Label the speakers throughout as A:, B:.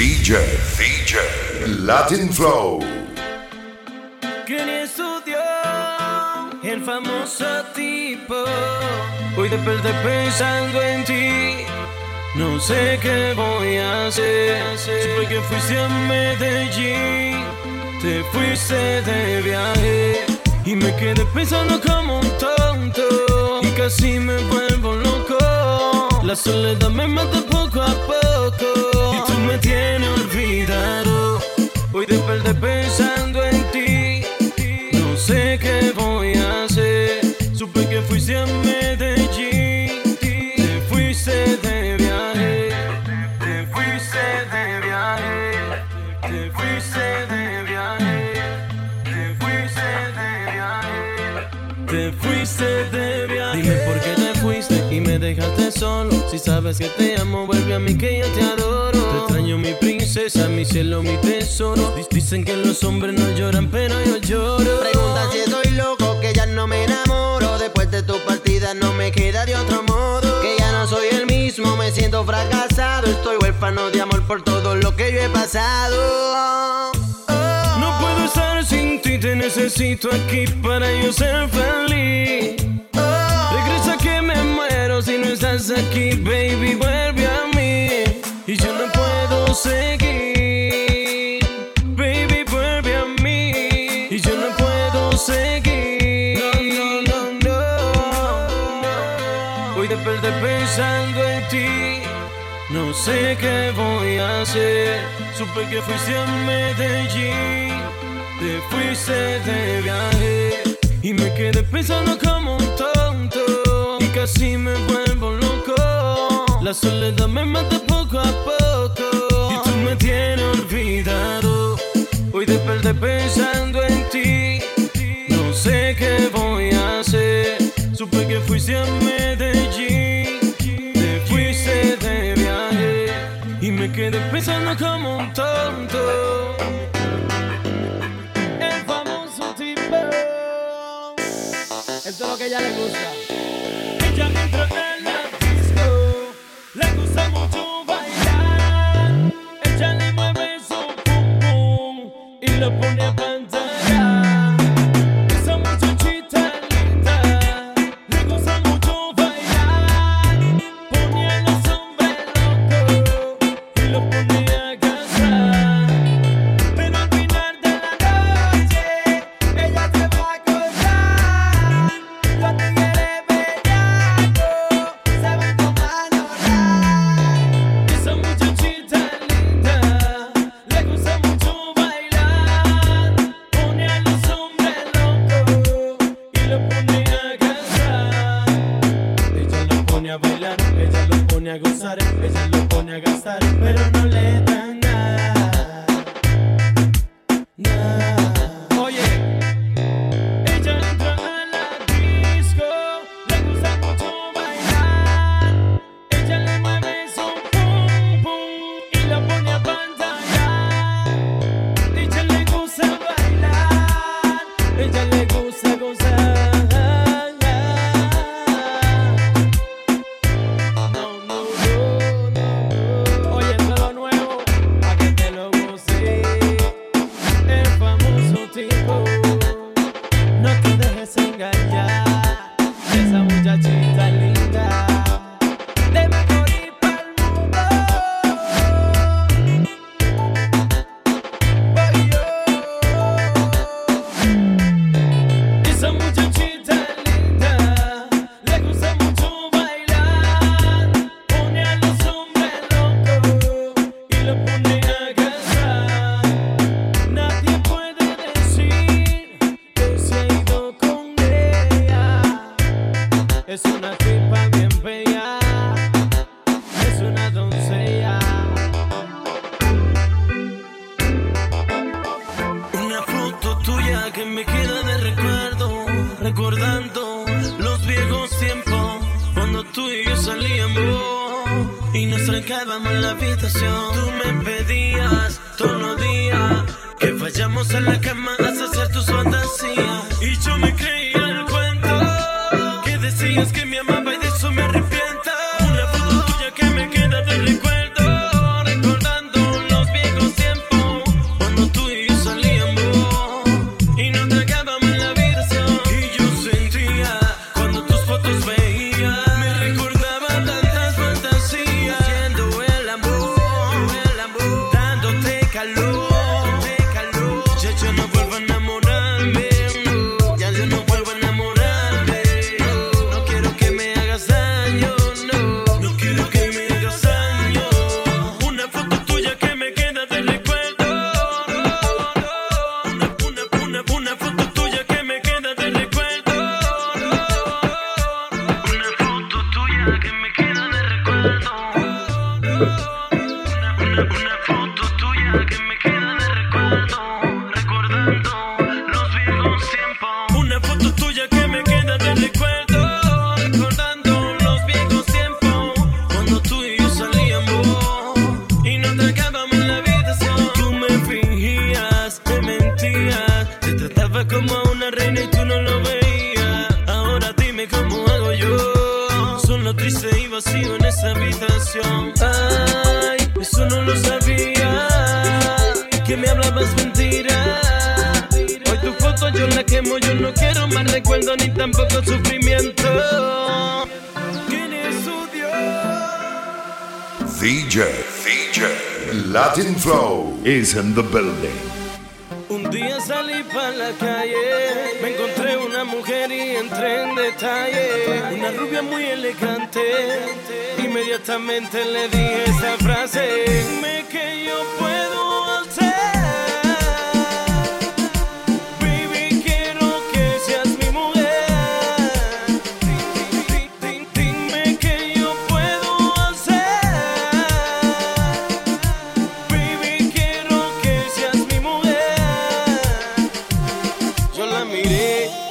A: DJ, DJ, Latin Flow.
B: Ni estudió el famoso tipo. Hoy desperté pensando en ti. No sé qué voy a hacer. Supe que fuiste a Medellín. Te fuiste de viaje. Y me quedé pensando como un tonto. Y casi me vuelvo loco. La soledad me mata poco a poco. Me tienes olvidado. Hoy desperté pensando en ti. No sé qué voy a hacer. Supe que fuiste a Medellín. Te fuiste de viaje. Te fuiste de viaje. Te fuiste de viaje. Te fuiste de viaje. Te fuiste de viaje. Dime por qué fuiste y me dejaste solo. Si sabes que te amo, vuelve a mí que yo te adoro. Te extraño, mi princesa, mi cielo, mi tesoro. Dicen que los hombres no lloran, pero yo lloro.
C: Pregunta si estoy loco, que ya no me enamoro. Después de tu partida no me queda de otro modo. Que ya no soy el mismo, me siento fracasado. Estoy huérfano de amor por todo lo que yo he pasado. Oh.
B: No puedo estar sin ti, te necesito aquí para yo ser feliz. Si no estás aquí, baby, vuelve a mí. Y yo no puedo seguir, baby, vuelve a mí. Y yo no puedo seguir. No, no, no, no. Hoy desperté pensando en ti. No sé qué voy a hacer. Supe que fuiste a Medellín. Te fuiste de viaje. Y me quedé pensando como un tonto. Casi me vuelvo loco. La soledad me mata poco a poco. Y tú me tienes olvidado. Hoy desperté pensando en ti. No sé qué voy a hacer. Supe que fuiste a Medellín. Te fuiste de viaje. Y me quedé pensando como un tonto.
D: Que
B: me queda de recuerdo, recordando los viejos tiempos cuando tú y yo salíamos y nos trancábamos la habitación. Tú me pedías todos los días que vayamos a la cama a hacer tus fantasías y yo me creía el cuento que decías que Ay, eso no lo sabía. Que me hablabas mentira. Hoy tu foto yo la quemo, yo no quiero más recuerdo ni tampoco sufrimiento.
A: DJ, DJ, Latin Flow is in the building.
B: Un día salí para la calle, me encontré una mujer y entré en detalle. Una rubia muy elegante, inmediatamente le dije esa frase. Dime que yo puedo hacer.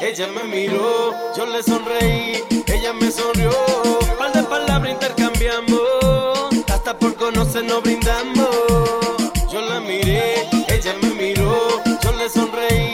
B: Ella me miró, yo le sonreí, ella me sonrió. Par de palabras intercambiamos, hasta por conocernos brindamos. Yo la miré, ella me miró, yo le sonreí,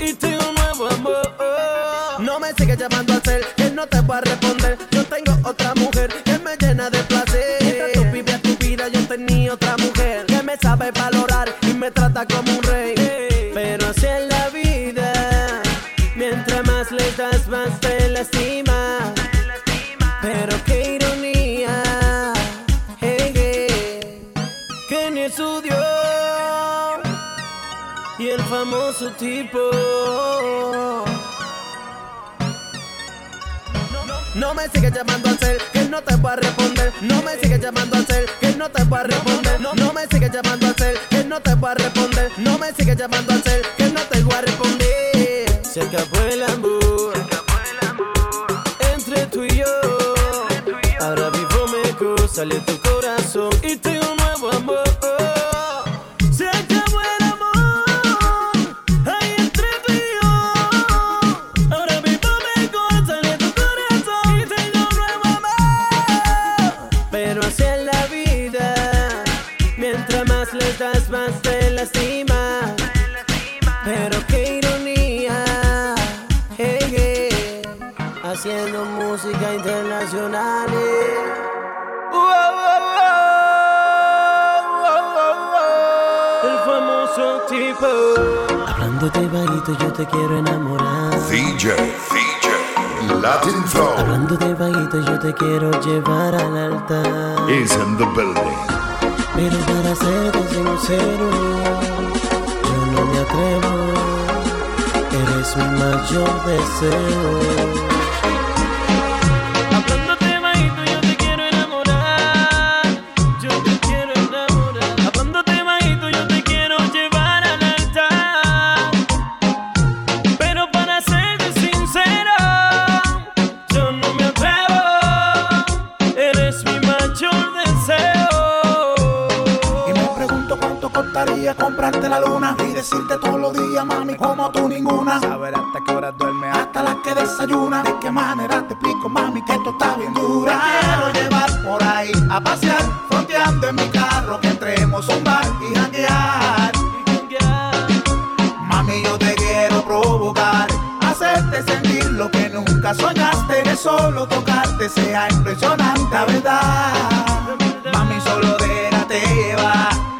B: y tengo un nuevo amor.
C: No me sigas llamando a hacer que no te voy a responder. Yo tengo otra mujer que me llena de placer. Mientras tú vivías tu vida, yo tenía otra mujer que me sabe valorar y me trata como un rey.
B: Pero así es la vida, mientras más le das, más te lastima. Pero qué ironía, hey, hey, que ni Dios y el famoso tipo.
C: No me sigas llamando a hacer que no te voy a responder. No me sigas llamando a hacer que no te voy a responder. No, me sigas llamando a hacer que no te voy a responder. No me sigas llamando a hacer que no te voy a responder.
B: Se acabó el amor entre tú y yo. Ahora vivo mejor, salió tu corazón y tengo un nuevo amor. Haciendo música internacional. El famoso tipo. Hablándote bajito, yo te quiero enamorar.
A: DJ, DJ, Latin Flow
B: Hablándote bajito, yo te quiero llevar al altar.
A: is in the building.
B: Pero para serte sincero, yo no me atrevo. Eres mi mayor deseo.
E: comprarte la luna y decirte todos los días, mami, como tú ninguna. Saber hasta qué hora duerme, ah. hasta las que desayuna. De qué manera te explico, mami, que esto está bien dura. Te quiero llevar por ahí a pasear, fronteando en mi carro, que entremos a un bar y janguear.
B: Mami, yo te quiero provocar, hacerte sentir lo que nunca soñaste. Que solo tocarte sea impresionante, verdad. Mami, solo déjate llevar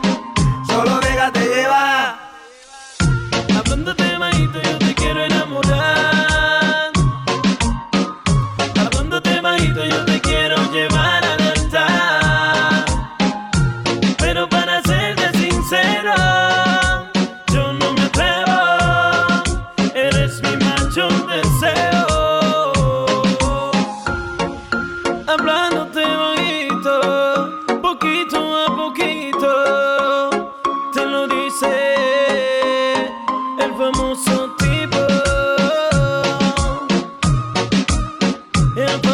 F: simple.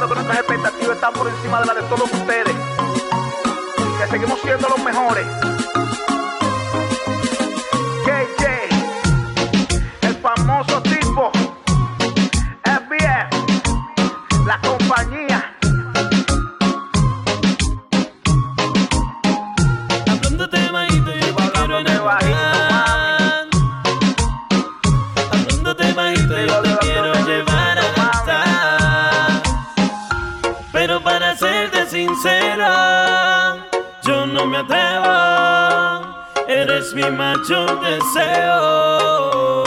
F: que
E: nuestras expectativas están por encima de las de todos ustedes. Que seguimos siendo los mejores.
F: me atrevo, eres mi mayor deseo.